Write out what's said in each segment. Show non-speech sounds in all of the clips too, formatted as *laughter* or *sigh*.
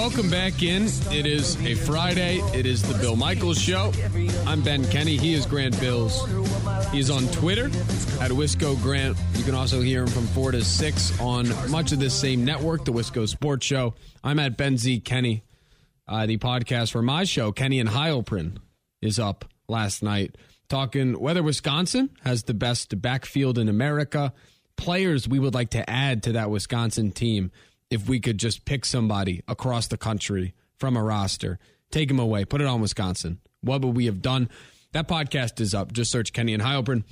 Welcome back in. It is a Friday. It is the Bill Michaels Show. I'm Ben Kenny. He is Grant Bills. He is on Twitter at Wisco Grant. You can also hear him from 4 to 6 on much of this same network, the Wisco Sports Show. I'm at Ben Z. Kenny. Uh, the podcast for my show, Kenny and Heilprin, is up last night talking whether Wisconsin has the best backfield in America, players we would like to add to that Wisconsin team if we could just pick somebody across the country from a roster, take him away, put it on Wisconsin. What would we have done? That podcast is up. Just search Kenny and Heilprin.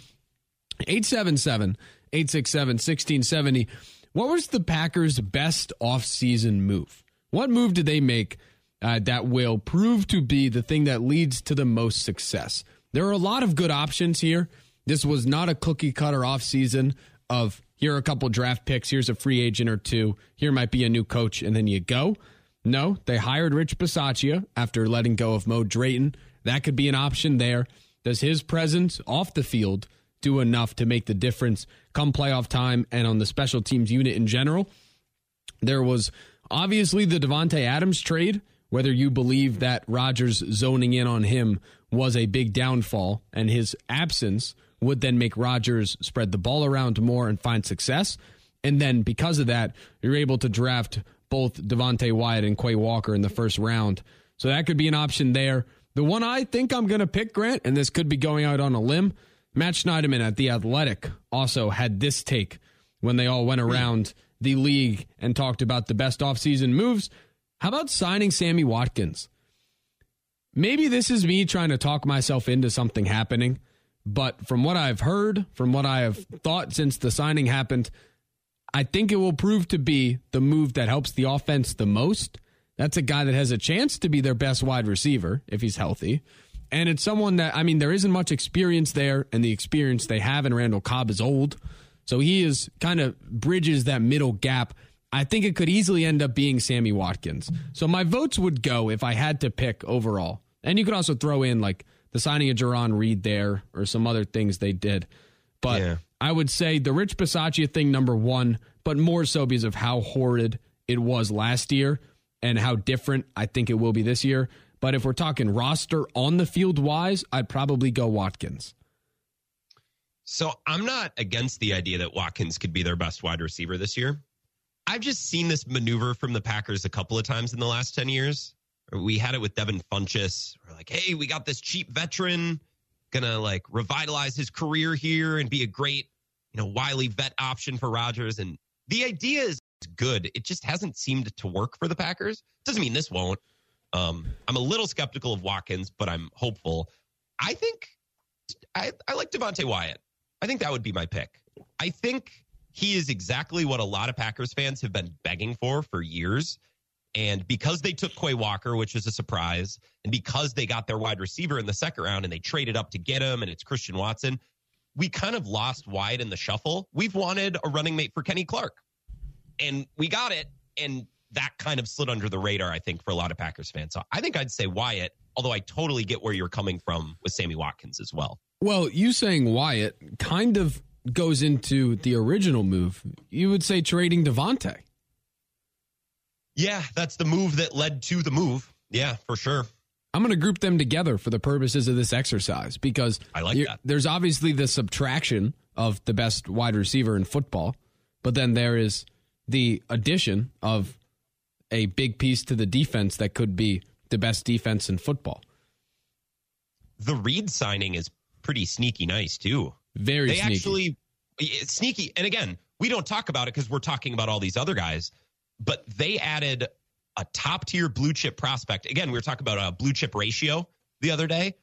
877 867 1670. What was the Packers' best offseason move? What move did they make uh, that will prove to be the thing that leads to the most success? There are a lot of good options here. This was not a cookie cutter offseason of here are a couple draft picks, here's a free agent or two, here might be a new coach, and then you go. No, they hired Rich Bisaccia after letting go of Mo Drayton. That could be an option there. Does his presence off the field do enough to make the difference come playoff time and on the special teams unit in general? There was obviously the Davante Adams trade, whether you believe that Rodgers zoning in on him was a big downfall and his absence would then make Rodgers spread the ball around more and find success. And then because of that, you're able to draft both Devonte Wyatt and Quay Walker in the first round. So that could be an option there. The one I think I'm going to pick, Grant, and this could be going out on a limb, Matt Schneidman at The Athletic also had this take when they all went around the league and talked about the best offseason moves. How about signing Sammy Watkins? Maybe this is me trying to talk myself into something happening. But from what I've heard, from what I have thought since the signing happened, I think it will prove to be the move that helps the offense the most. That's a guy that has a chance to be their best wide receiver if he's healthy. And it's someone that, I mean, there isn't much experience there, and the experience they have in Randall Cobb is old. So he is kind of bridges that middle gap. I think it could easily end up being Sammy Watkins. So my votes would go if I had to pick overall. And you could also throw in like the signing of Jarran Reed there or some other things they did. But yeah. I would say the Rich Bisaccia thing, number one, but more so because of how horrid it was last year and how different I think it will be this year. But if we're talking roster on the field wise, I'd probably go Watkins. So I'm not against the idea that Watkins could be their best wide receiver this year. I've just seen this maneuver from the Packers a couple of times in the last 10 years we had it with Devin Funchess. We're like, hey, we got this cheap veteran gonna like revitalize his career here and be a great, you know, wily vet option for Rodgers. And the idea is good. It just hasn't seemed to work for the Packers. Doesn't mean this won't. Um, I'm a little skeptical of Watkins, but I'm hopeful. I think I, I like Devonte Wyatt. I think that would be my pick. I think he is exactly what a lot of Packers fans have been begging for for years. And because they took Quay Walker, which is a surprise, and because they got their wide receiver in the second round and they traded up to get him, and it's Christian Watson, we kind of lost Wyatt in the shuffle. We've wanted a running mate for Kenny Clark, and we got it. And that kind of slid under the radar, I think, for a lot of Packers fans. So I think I'd say Wyatt, although I totally get where you're coming from with Sammy Watkins as well. Well, you saying Wyatt kind of goes into the original move. You would say trading Devonte. Yeah, that's the move that led to the move. Yeah, for sure. I'm going to group them together for the purposes of this exercise because I like that. There's obviously the subtraction of the best wide receiver in football, but then there is the addition of a big piece to the defense that could be the best defense in football. The Reed signing is pretty sneaky nice too. Very they sneaky. actually sneaky. And again, we don't talk about it because we're talking about all these other guys but they added a top tier blue chip prospect. Again, we were talking about a blue chip ratio the other day.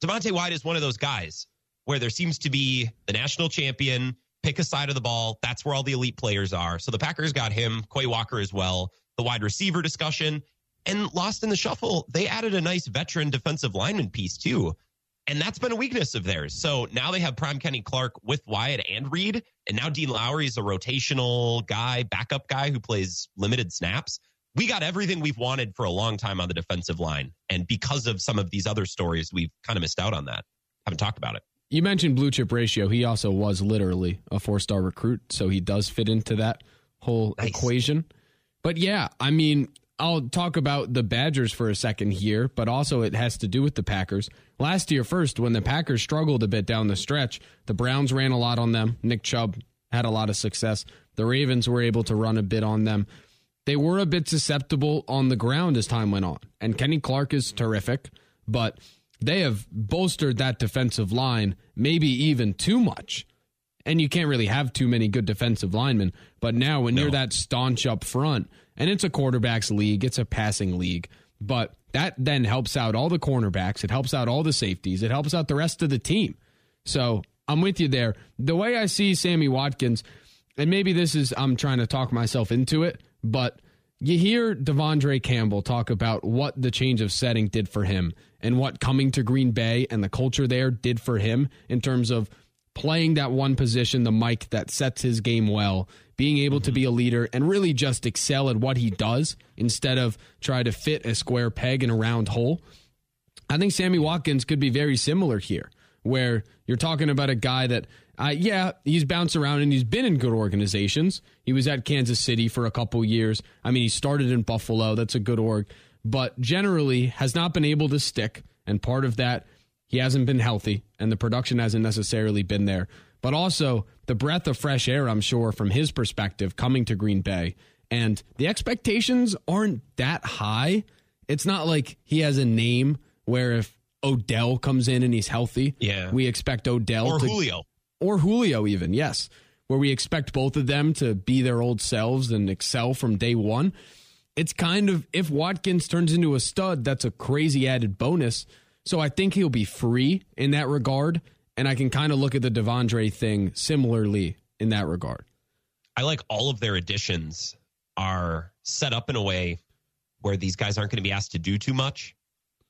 Devonte Wyatt is one of those guys where there seems to be the national champion, pick a side of the ball. That's where all the elite players are. So the Packers got him, Quay Walker as well, the wide receiver discussion. And lost in the shuffle, they added a nice veteran defensive lineman piece too. And that's been a weakness of theirs. So now they have Prime Kenny Clark with Wyatt and Reed. And now Dean Lowry is a rotational guy, backup guy who plays limited snaps. We got everything we've wanted for a long time on the defensive line. And because of some of these other stories, we've kind of missed out on that. Haven't talked about it. You mentioned blue chip ratio. He also was literally a four star recruit. So he does fit into that whole nice. equation. But yeah, I mean, I'll talk about the Badgers for a second here, but also it has to do with the Packers. Last year, first, when the Packers struggled a bit down the stretch, the Browns ran a lot on them. Nick Chubb had a lot of success. The Ravens were able to run a bit on them. They were a bit susceptible on the ground as time went on. And Kenny Clark is terrific, but they have bolstered that defensive line, maybe even too much. And you can't really have too many good defensive linemen. But now, when no. you're that staunch up front, and it's a quarterbacks league, it's a passing league, but that then helps out all the cornerbacks, it helps out all the safeties, it helps out the rest of the team. So I'm with you there. The way I see Sammy Watkins, and maybe this is, I'm trying to talk myself into it, but you hear De'Vondre Campbell talk about what the change of setting did for him and what coming to Green Bay and the culture there did for him in terms of playing that one position, the Mike that sets his game well, being able to be a leader and really just excel at what he does instead of try to fit a square peg in a round hole. I think Sammy Watkins could be very similar here, where you're talking about a guy that uh, yeah, he's bounced around and he's been in good organizations. He was at Kansas City for a couple years. I mean, he started in Buffalo. That's a good org, but generally has not been able to stick. And part of that, he hasn't been healthy and the production hasn't necessarily been there. But also the breath of fresh air, I'm sure, from his perspective, coming to Green Bay. And the expectations aren't that high. It's not like he has a name where if Odell comes in and he's healthy, yeah, we expect Odell or to, Julio or Julio, even, yes, where we expect both of them to be their old selves and excel from day one. It's kind of, if Watkins turns into a stud, that's a crazy added bonus. So I think he'll be free in that regard. And I can kind of look at the De'Vondre thing similarly in that regard. I like all of their additions are set up in a way where these guys aren't going to be asked to do too much,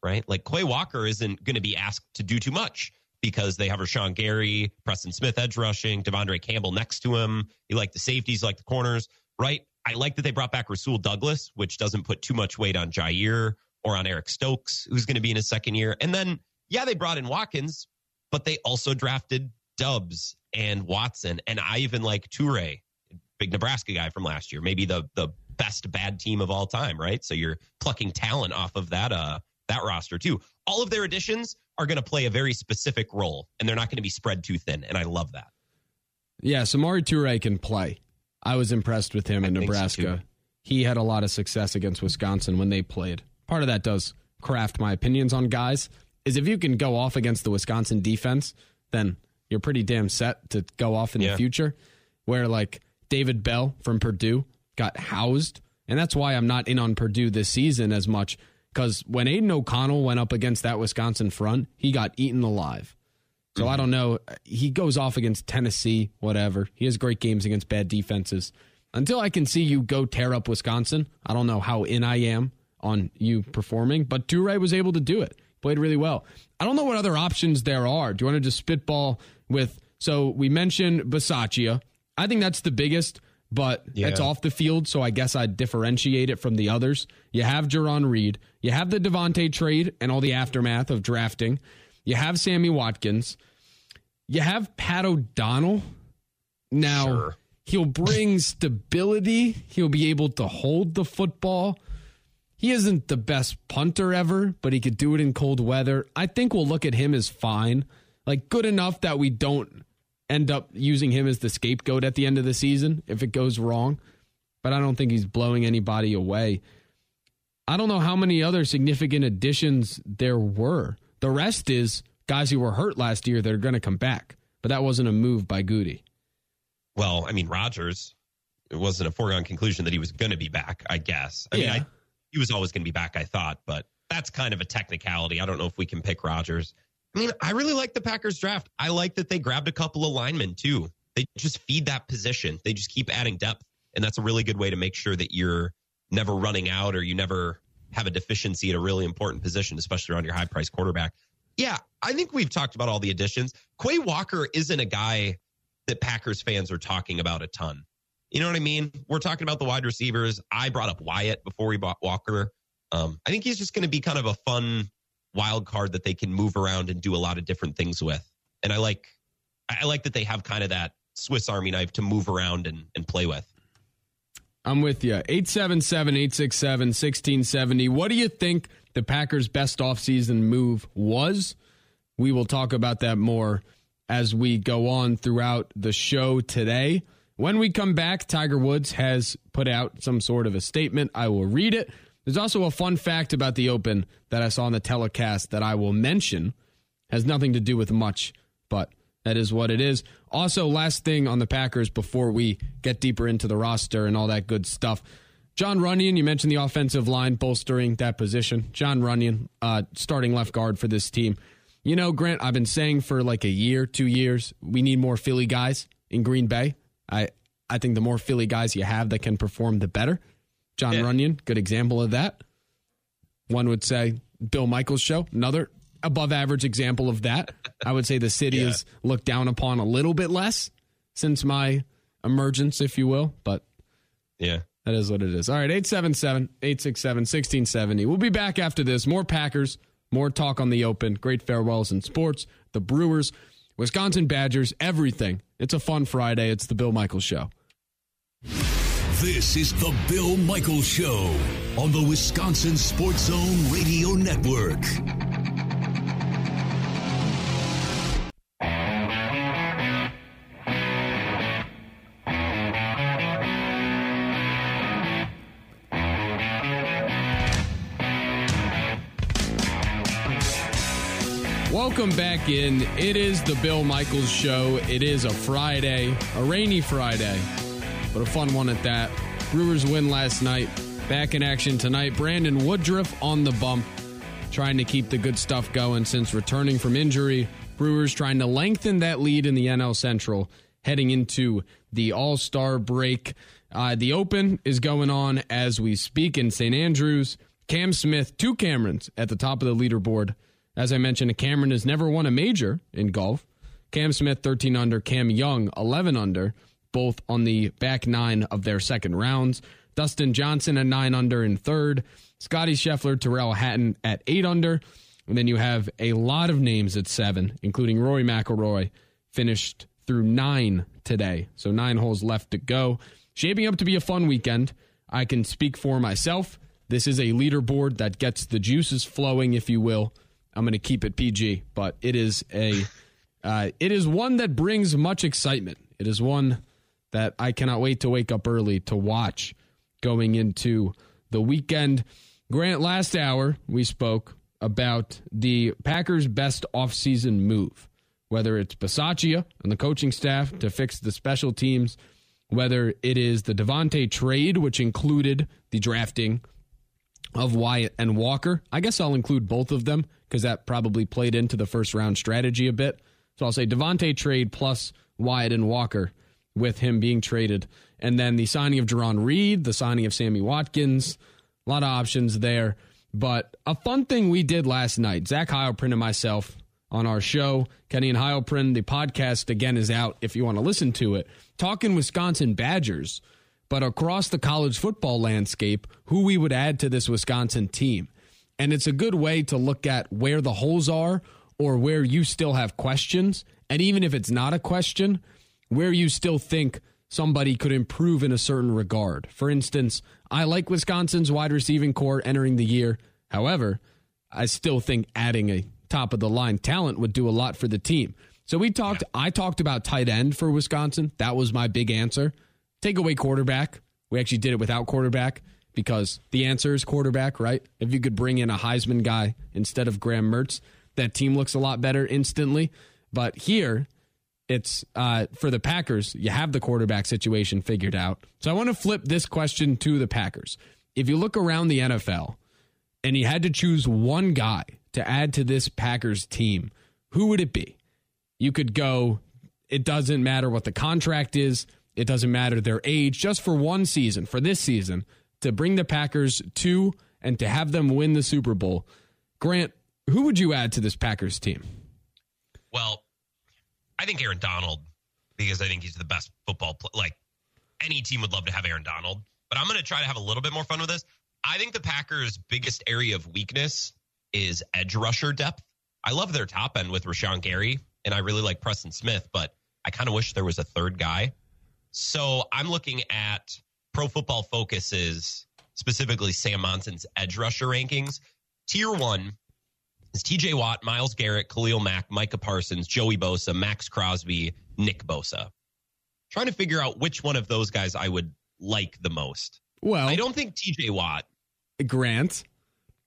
right? Like Quay Walker isn't going to be asked to do too much because they have Rashan Gary, Preston Smith edge rushing, De'Vondre Campbell next to him. You like the safeties, like the corners, right? I like that they brought back Rasul Douglas, which doesn't put too much weight on Jaire or on Eric Stokes, who's going to be in his second year. And then, yeah, they brought in Watkins, but they also drafted Doubs and Watson. And I even like Toure, big Nebraska guy from last year, maybe the the best bad team of all time, right? So you're plucking talent off of that uh that roster too. All of their additions are going to play a very specific role, and they're not going to be spread too thin. And I love that. Yeah, Samori Toure can play. I was impressed with him I in Nebraska. So he had a lot of success against Wisconsin when they played. Part of that does craft my opinions on guys. Is if you can go off against the Wisconsin defense, then you're pretty damn set to go off in yeah. the future. Where like David Bell from Purdue got housed, and that's why I'm not in on Purdue this season as much because when Aidan O'Connell went up against that Wisconsin front, he got eaten alive. So mm-hmm. I don't know. He goes off against Tennessee, whatever. He has great games against bad defenses. Until I can see you go tear up Wisconsin, I don't know how in I am on you performing, but Toure was able to do it. Played really well. I don't know what other options there are. Do you want to just spitball with? So we mentioned Bisaccia. I think that's the biggest but yeah. it's off the field, so I guess I'd differentiate it from the others. You have Jarran Reed, you have the Davante trade and all the aftermath of drafting, you have Sammy Watkins, you have Pat O'Donnell. Now sure. he'll bring *laughs* stability, he'll be able to hold the football. He isn't the best punter ever, but he could do it in cold weather. I think we'll look at him as fine. Like good enough that we don't end up using him as the scapegoat at the end of the season if it goes wrong. But I don't think he's blowing anybody away. I don't know how many other significant additions there were. The rest is guys who were hurt last year that are going to come back. But that wasn't a move by Gutey. Well, I mean, Rodgers, it wasn't a foregone conclusion that he was going to be back, I guess. I yeah. mean, I, he was always going to be back, I thought, but that's kind of a technicality. I don't know if we can pick Rodgers. I mean, I really like the Packers draft. I like that they grabbed a couple of linemen too. They just feed that position. They just keep adding depth. And that's a really good way to make sure that you're never running out or you never have a deficiency at a really important position, especially around your high price quarterback. Yeah, I think we've talked about all the additions. Quay Walker isn't a guy that Packers fans are talking about a ton. You know what I mean? We're talking about the wide receivers. I brought up Wyatt before we bought Walker. Um, I think he's just going to be kind of a fun wild card that they can move around and do a lot of different things with. And I like I like that they have kind of that Swiss Army knife to move around and, and play with. I'm with you. 877 867 1670. What do you think the Packers' best offseason move was? We will talk about that more as we go on throughout the show today. When we come back, Tiger Woods has put out some sort of a statement. I will read it. There's also a fun fact about the Open that I saw in the telecast that I will mention. Has nothing to do with much, but that is what it is. Also, last thing on the Packers before we get deeper into the roster and all that good stuff. John Runyan, you mentioned the offensive line bolstering that position. John Runyan, uh, starting left guard for this team. You know, Grant, I've been saying for like a year, two years, we need more Philly guys in Green Bay. I I think the more Philly guys you have that can perform, the better. John yeah. Runyan, good example of that. One would say Bill Michaels show, another above average example of that. I would say the city yeah. is looked down upon a little bit less since my emergence, if you will, but yeah. That is what it is. All right, 877 867 1670. We'll be back after this. More Packers, more talk on the open, great farewells in sports, the Brewers, Wisconsin Badgers, everything. It's a fun Friday. It's the Bill Michaels Show. This is the Bill Michaels Show on the Wisconsin Sports Zone Radio Network. Welcome back in. It is the Bill Michaels Show. It is a Friday, a rainy Friday but a fun one at that. Brewers win last night. Back in action tonight. Brandon Woodruff on the bump, trying to keep the good stuff going since returning from injury. Brewers trying to lengthen that lead in the NL Central heading into the All Star break. Uh, the Open is going on as we speak in St. Andrews. Cam Smith, two Camerons at the top of the leaderboard. As I mentioned, Cameron has never won a major in golf. Cam Smith, 13 under. Cam Young, 11 under both on the back nine of their second rounds. Dustin Johnson at nine under in third. Scotty Scheffler, Tyrrell Hatton at eight under. And then you have a lot of names at seven, including Rory McIlroy, finished through nine today. So nine holes left to go. Shaping up to be a fun weekend. I can speak for myself. This is a leaderboard that gets the juices flowing, if you will. I'm going to keep it PG, but it is a uh, it is one that brings much excitement. It is one that I cannot wait to wake up early to watch going into the weekend. Grant, last hour we spoke about the Packers' best offseason move, whether it's Bisaccia and the coaching staff to fix the special teams, whether it is the Davante trade, which included the drafting of Wyatt and Walker. I guess I'll include both of them because that probably played into the first round strategy a bit. So I'll say Davante trade plus Wyatt and Walker with him being traded. And then the signing of Jarran Reed, the signing of Sammy Watkins, a lot of options there. But a fun thing we did last night, Zach Heilprin and myself on our show, Kenny and Heilprin, the podcast again is out if you want to listen to it, talking Wisconsin Badgers, but across the college football landscape, who we would add to this Wisconsin team. And it's a good way to look at where the holes are or where you still have questions. And even if it's not a question, where you still think somebody could improve in a certain regard. For instance, I like Wisconsin's wide receiving core entering the year. However, I still think adding a top of the line talent would do a lot for the team. So we talked yeah. I talked about tight end for Wisconsin. That was my big answer. Take away quarterback. We actually did it without quarterback because the answer is quarterback, right? If you could bring in a Heisman guy instead of Graham Mertz, that team looks a lot better instantly. But here, it's uh, for the Packers, you have the quarterback situation figured out. So I want to flip this question to the Packers. If you look around the NFL and you had to choose one guy to add to this Packers team, who would it be? You could go, it doesn't matter what the contract is, it doesn't matter their age, just for one season, for this season, to bring the Packers to and to have them win the Super Bowl. Grant, who would you add to this Packers team? Well, I think Aaron Donald because I think he's the best football player. Like any team would love to have Aaron Donald, but I'm going to try to have a little bit more fun with this. I think the Packers' biggest area of weakness is edge rusher depth. I love their top end with Rashan Gary, and I really like Preston Smith, but I kind of wish there was a third guy. So I'm looking at Pro Football Focus's specifically Sam Monson's edge rusher rankings. Tier one is TJ Watt, Myles Garrett, Khalil Mack, Micah Parsons, Joey Bosa, Maxx Crosby, Nick Bosa. Trying to figure out which one of those guys I would like the most. Well, I don't think TJ Watt. Grant,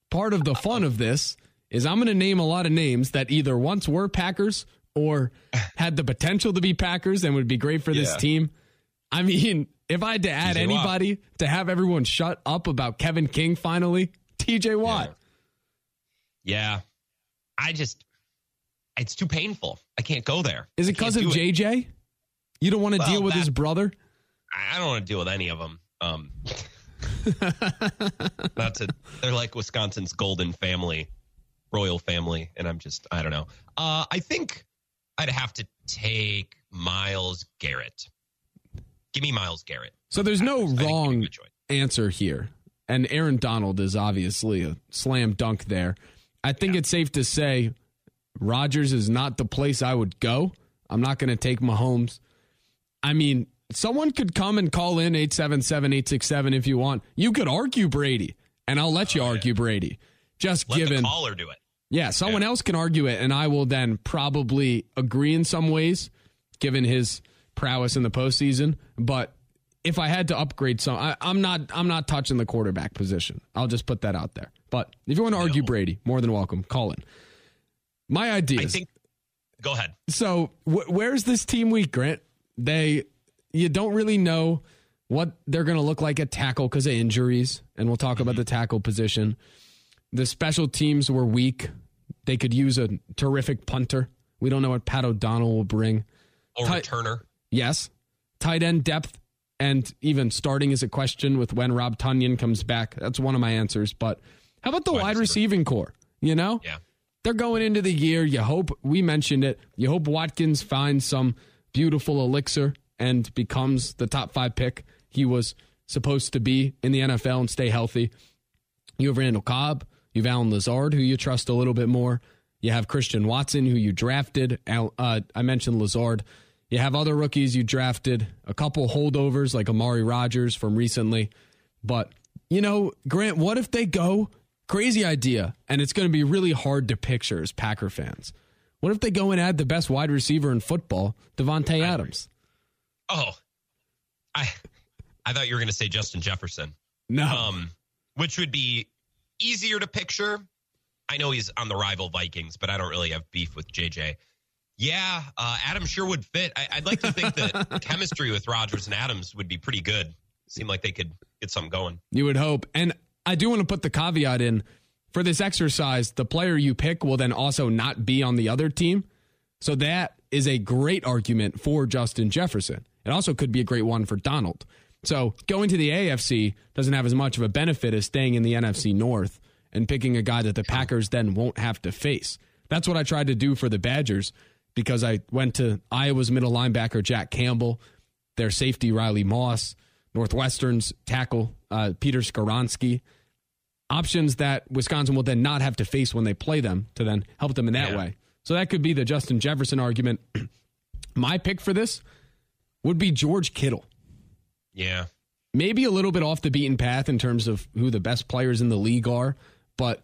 part of the fun of this is I'm going to name a lot of names that either once were Packers or had the potential to be Packers and would be great for this Yeah. team. I mean, if I had to add TJ Watt. anybody to have everyone shut up about Kevin King finally, TJ Watt. Yeah. I just, it's too painful. I can't go there. Is it because of do it. JJ? You don't want to Well, deal with that- his brother? I I don't want to deal with any of them. Um, *laughs* not to, they're like Wisconsin's golden family, royal family. And I'm just, I don't know. Uh, I think I'd have to take Myles Garrett. Give me Myles Garrett. So there's no I think he'd be a wrong answer here. And Aaron Donald is obviously a slam dunk there. I think it's safe to say Rodgers is not the place I would go. I'm not going to take Mahomes. I mean, someone could come and call in 877 867 if you want. You could argue Brady, and I'll let oh, you argue Brady. Just Let given. the caller do it. Yeah, someone Yeah. else can argue it, and I will then probably agree in some ways, given his prowess in the postseason. But if I had to upgrade some, I, I'm not. I'm not touching the quarterback position. I'll just put that out there. But if you want to argue No. Brady, more than welcome. Call in. My idea I think, go ahead. so. Wh- where's this team weak, Grant? They you don't really know what they're going to look like at tackle because of injuries, and we'll talk about mm-hmm. the tackle position. The special teams were weak. They could use a terrific punter. We don't know what Pat O'Donnell will bring. Or Tight- returner. Yes, tight end depth and even starting is a question with when Rob Tonyan comes back. That's one of my answers. But how about the Wide wide receiving core? You know, Yeah. they're going into the year. You hope we mentioned it. You hope Watkins finds some beautiful elixir and becomes the top five pick he was supposed to be in the NFL and stay healthy. You have Randall Cobb. You have Allen Lazard, who you trust a little bit more. You have Christian Watson, who you drafted. Al- Uh, I mentioned Lazard. You have other rookies you drafted, a couple holdovers like Amari Rodgers from recently. But, you know, Grant, what if they go crazy idea and it's going to be really hard to picture as Packer fans? What if they go and add the best wide receiver in football, Davante Adams? Oh, I, I thought you were going to say Justin Jefferson. No. um, which would be easier to picture. I know he's on the rival Vikings, but I don't really have beef with JJ. Yeah, uh, Adam sure would fit. I, I'd like to think that *laughs* chemistry with Rodgers and Adams would be pretty good. Seem like they could get something going. You would hope. And I do want to put the caveat in for this exercise the player you pick will then also not be on the other team. So that is a great argument for Justin Jefferson. It also could be a great one for Donald. So going to the AFC doesn't have as much of a benefit as staying in the NFC North and picking a guy that the Packers then won't have to face. That's what I tried to do for the Badgers because I went to Iowa's middle linebacker Jack Campbell, their safety Riley Moss, Northwestern's tackle uh, Peter Skoronski. Options that Wisconsin will then not have to face when they play them to then help them in that Yeah. way. So that could be the Justin Jefferson argument. *clears throat* My pick for this would be George Kittle. Yeah. Maybe a little bit off the beaten path in terms of who the best players in the league are, but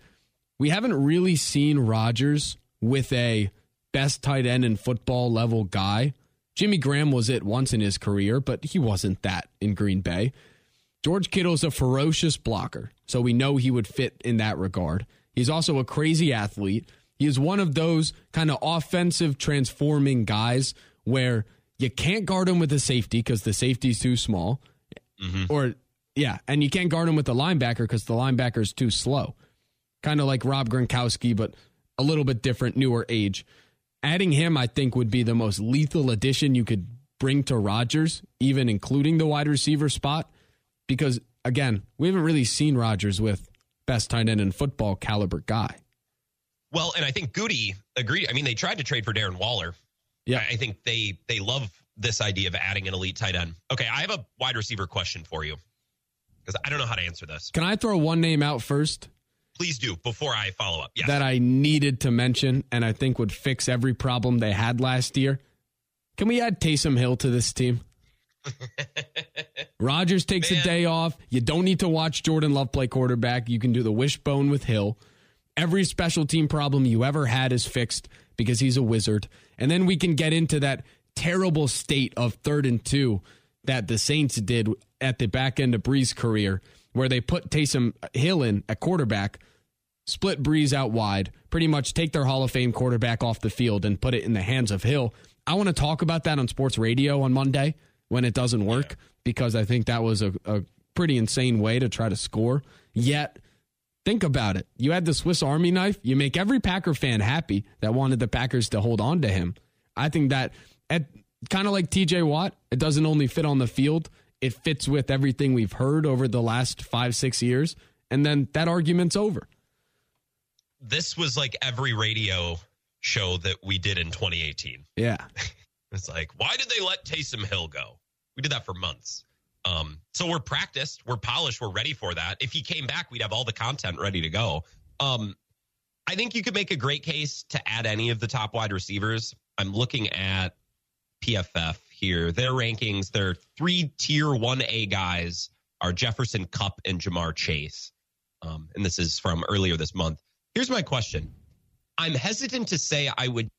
we haven't really seen Rodgers with a best tight end in football level guy. Jimmy Graham was it once in his career, but he wasn't that in Green Bay. George Kittle's a ferocious blocker, so we know he would fit in that regard. He's also a crazy athlete. He is one of those kind of offensive transforming guys where you can't guard him with a safety because the safety's too small. Mm-hmm. Or, yeah, and you can't guard him with the linebacker because the linebacker's too slow. Kind of like Rob Gronkowski, but a little bit different, newer age. Adding him, I think, would be the most lethal addition you could bring to Rodgers, even including the wide receiver spot. Because, again, we haven't really seen Rodgers with best tight end in football caliber guy. Well, and I think Gutey agreed. I mean, they tried to trade for Darren Waller. Yeah. I I think they they love this idea of adding an elite tight end. Okay, I have a wide receiver question for you because I don't know how to answer this. Can I throw one name out first Please do before I follow up. Yes. that I needed to mention and I think would fix every problem they had last year? Can we add Taysom Hill to this team? *laughs* Rodgers takes Man. a day off. You don't need to watch Jordan Love play quarterback. You can do the wishbone with Hill. Every special team problem you ever had is fixed because he's a wizard. And then we can get into that terrible state of third and two that the Saints did at the back end of Brees' career, where they put Taysom Hill in at quarterback, split Brees out wide, pretty much take their Hall of Fame quarterback off the field and put it in the hands of Hill. I want to talk about that on sports radio on Monday when it doesn't work because I think that was a, a pretty insane way to try to score. Yet, think about it. You had the Swiss Army knife. You make every Packer fan happy that wanted the Packers to hold on to him. I think that at kind of like TJ Watt, it doesn't only fit on the field, it fits with everything we've heard over the last five, six years. And then that argument's over. This was like every radio show that we did in 2018. Yeah. *laughs* It's like, why did they let Taysom Hill go? We did that for months. Um, so we're practiced, we're polished, we're ready for that. If he came back, we'd have all the content ready to go. Um, I think you could make a great case to add any of the top wide receivers. I'm looking at PFF here. Their rankings, their three tier 1A guys are Jefferson, Kupp, and Ja'Marr Chase. Um, and this is from earlier this month. Here's my question I'm hesitant to say I would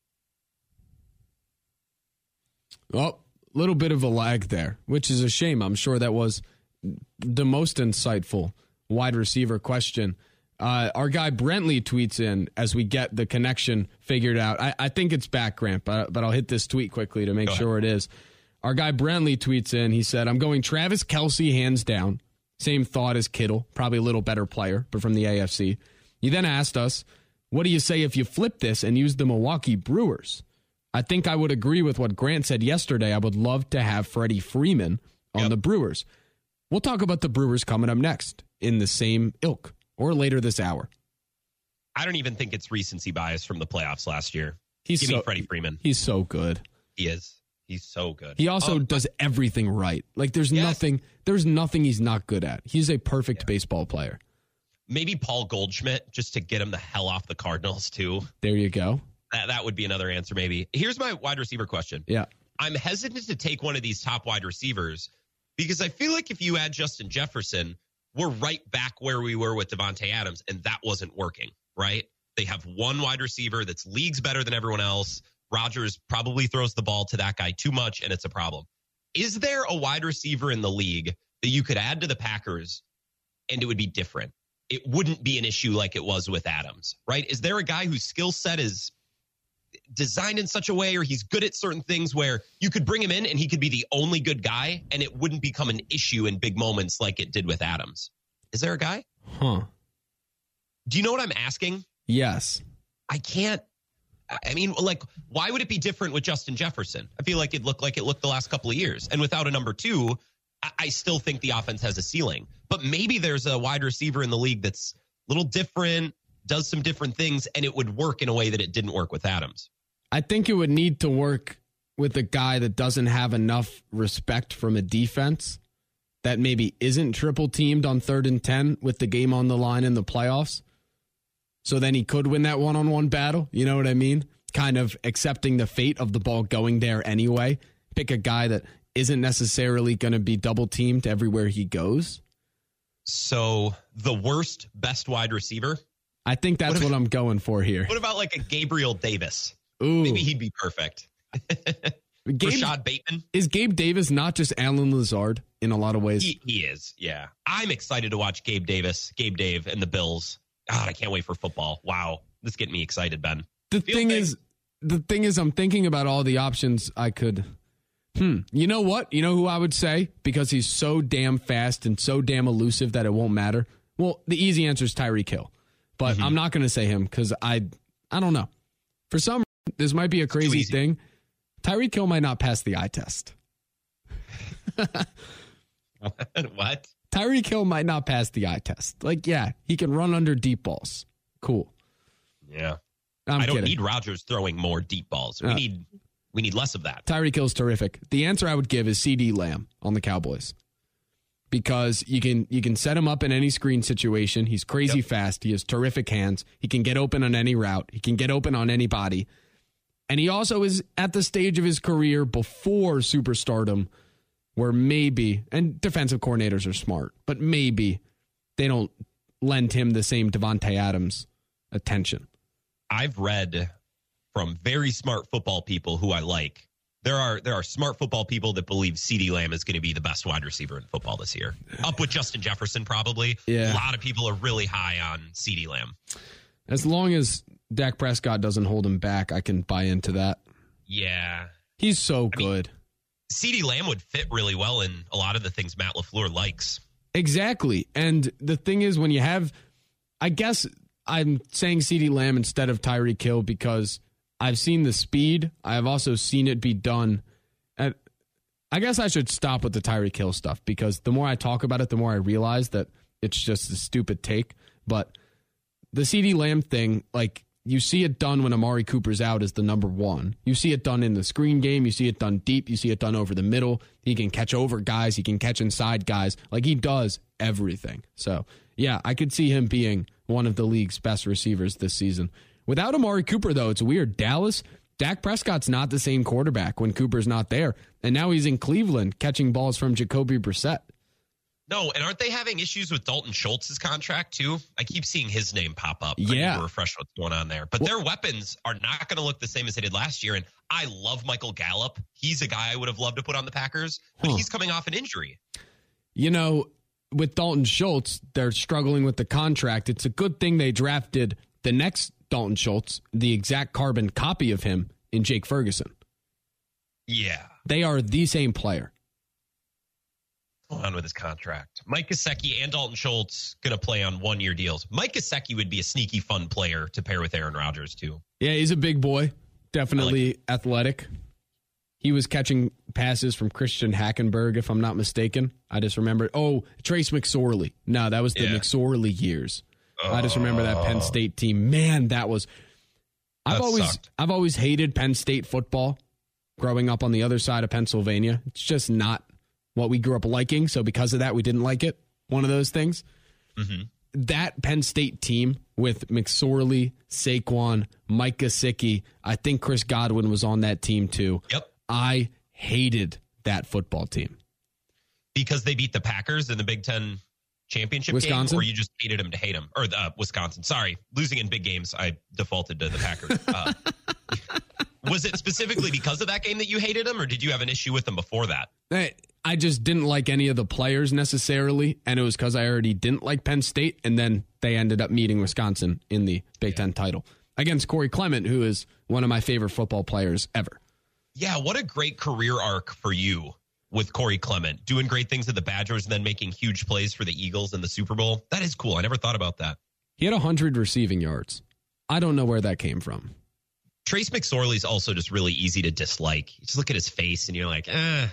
Well, a little bit of a lag there, which is a shame. I'm sure that was the most insightful wide receiver question. Uh, our guy Brentley tweets in as we get the connection figured out. I, I think it's back, Grant, but, but I'll hit this tweet quickly to make sure it is. Our guy Brentley tweets in. He said, I'm going Travis Kelce hands down. Same thought as Kittle, probably a little better player, but from the AFC. He then asked us, What do you say if you flip this and use the Milwaukee Brewers? I think I would agree with what Grant said yesterday. I would love to have Freddie Freeman on Yep. the Brewers. We'll talk about the Brewers coming up next in the same ilk or later this hour. I don't even think it's recency bias from the playoffs last year. He's Give so, me Freddie Freeman. He's so good. He is. He's so good. He also Oh, does everything right. Like there's Yes. nothing there's nothing he's not good at. He's a perfect baseball player. maybe Paul Goldschmidt just to get him the hell off the Cardinals too. There you go. That that would be another answer. Maybe. Here's my wide receiver question. Yeah. I'm hesitant to take one of these top wide receivers because I feel like if you add Justin Jefferson, we're right back where we were with Davante Adams, and that wasn't working, right? They have one wide receiver that's leagues better than everyone else. Rodgers probably throws the ball to that guy too much, and it's a problem. Is there a wide receiver in the league that you could add to the Packers and it would be different? It wouldn't be an issue like it was with Adams, right? Is there a guy whose skill set is designed in such a way or he's good at certain things where you could bring him in and he could be the only good guy and it wouldn't become an issue in big moments like it did with Adams. Is there a guy? Huh. Do you know what I'm asking? Yes. I can't. I- mean, like, why would it be different with Justin Jefferson? I feel like it looked like it looked the last couple of years. And without a number two, I, I still think the offense has a ceiling. But maybe there's a wide receiver in the league that's a little different, does some different things, and it would work in a way that it didn't work with Adams. I think it would need to work with a guy that doesn't have enough respect from a defense that maybe isn't triple teamed on third and 10 with the game on the line in the playoffs. So then he could win that one on one battle. You know what I mean? Kind of accepting the fate of the ball going there anyway. Pick a guy that isn't necessarily going to be double teamed everywhere he goes. So the worst best wide receiver. I think that's What what, I'm going for here. What about like a Gabriel Davis? Ooh, Maybe he'd be perfect. *laughs* Gabe, Rashod Bateman. is Gabe Davis not just Allen Lazard in a lot of ways? He, he is. Yeah. I'm excited to watch Gabe Davis, Gabe Dave, and the Bills. God, I can't wait for football. Wow. This is getting me excited, Ben. the Feel thing big. is the thing is i'm thinking about all the options i could hmm you know what you know who i would say because he's so damn fast and so damn elusive that it won't matter well the easy answer is tyreek hill but Mm-hmm. i'm not going to say him because i i don't know for some this might be a crazy thing tyreek hill might not pass the eye test *laughs* what? tyreek hill might not pass the eye test like yeah he can run under deep balls cool Yeah. i'm I don't kidding need Rodgers throwing more deep balls. We Uh. need we need less of that. Tyreek Hill's terrific. The answer I would give is CeeDee Lamb on the Cowboys. Because you can you can set him up in any screen situation. He's crazy fast. He has terrific hands. He can get open on any route. He can get open on anybody. And he also is at the stage of his career before superstardom where maybe, and defensive coordinators are smart, but maybe they don't lend him the same Davante Adams attention. I've read from very smart football people who I like. There are there are smart football people that believe CeeDee Lamb is going to be the best wide receiver in football this year. Up with Justin Jefferson probably. Yeah. A lot of people are really high on CeeDee Lamb. As long as Dak Prescott doesn't hold him back, I can buy into that. Yeah. He's so mean- good. CeeDee Lamb would fit really well in a lot of the things Matt LaFleur likes. Exactly. And the thing is, when you have, I guess I'm saying CeeDee Lamb instead of Tyreek Hill because I've seen the speed. I've also seen it be done. At, I guess I should stop with the Tyreek Hill stuff because the more I talk about it, the more I realize that it's just a stupid take. But the CeeDee Lamb thing, like you see it done when Amari Cooper's out as the number one. You see it done in the screen game. You see it done deep. You see it done over the middle. He can catch over guys. He can catch inside guys. Like he does everything. So yeah, I could see him being one of the league's best receivers this season. Without Amari Cooper, though, it's weird. Dallas, Dak Prescott's not the same quarterback when Cooper's not there. And now he's in Cleveland catching balls from Jacoby Brissett. No, and aren't they having issues with Dalton Schultz's contract too? I keep seeing his name pop up. I need Yeah. to refresh what's going on there. But their weapons are not going to look the same as they did last year. And I love Michael Gallup. He's a guy I would have loved to put on the Packers, but Huh. he's coming off an injury. You know, with Dalton Schultz, they're struggling with the contract. It's a good thing they drafted the next Dalton Schultz, the exact carbon copy of him in Jake Ferguson. Yeah. They are the same player. What's going on with his contract? Mike Gesicki and Dalton Schultz going to play on one year deals. Mike Gesicki would be a sneaky fun player to pair with Aaron Rodgers too. Yeah, he's a big boy, definitely athletic. He was catching passes from Christian Hackenberg, if I'm not mistaken. I just remember. Oh, Trace McSorley. No, that was the Yeah. McSorley years. I just remember that Penn oh. State team. Man, that was. I've That always sucked. I've always hated Penn State football. Growing up on the other side of Pennsylvania, it's just not what we grew up liking. So because of that, we didn't like it. One of those things. Mm-hmm. That Penn State team with McSorley, Saquon, Mike Gesicki, I think Chris Godwin was on that team too. Yep. I hated that football team. Because they beat the Packers in the Big Ten championship Wisconsin? game, or you just hated them to hate them, or uh, Wisconsin. Sorry, losing in big games, I defaulted to the Packers. *laughs* Uh, was it specifically because of that game that you hated them, or did you have an issue with them before that? I, I just didn't like any of the players necessarily, and it was because I already didn't like Penn State, and then they ended up meeting Wisconsin in the Big Ten title against Corey Clement, who is one of my favorite football players ever. Yeah, what a great career arc for you with Corey Clement, doing great things at the Badgers and then making huge plays for the Eagles in the Super Bowl. That is cool. I never thought about that. He had 100 receiving yards. I don't know where that came from. Trace McSorley's also just really easy to dislike. You just look at his face and you're like, eh,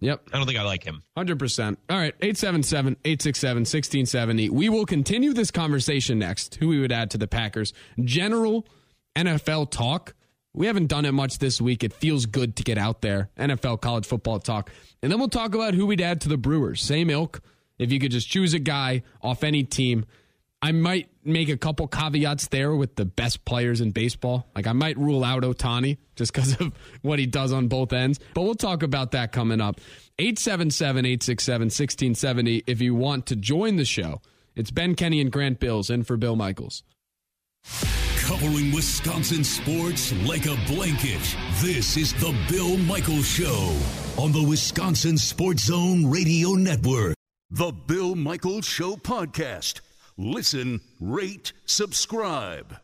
Yep. I don't think I like him. 100%. All right, 877 867 1670. We will continue this conversation next. Who we would add to the Packers. General NFL talk. We haven't done it much this week. It feels good to get out there. NFL college football talk. And then we'll talk about who we'd add to the Brewers. Same ilk. If you could just choose a guy off any team, I might make a couple caveats there with the best players in baseball. Like I might rule out Ohtani just because of *laughs* what he does on both ends. But we'll talk about that coming up. 877 867 1670 if you want to join the show. It's Ben Kenny and Grant Bills in for Bill Michaels. Covering Wisconsin sports like a blanket. This is the Bill Michaels Show on the Wisconsin Sports Zone Radio Network. The Bill Michaels Show podcast. Listen, rate, subscribe.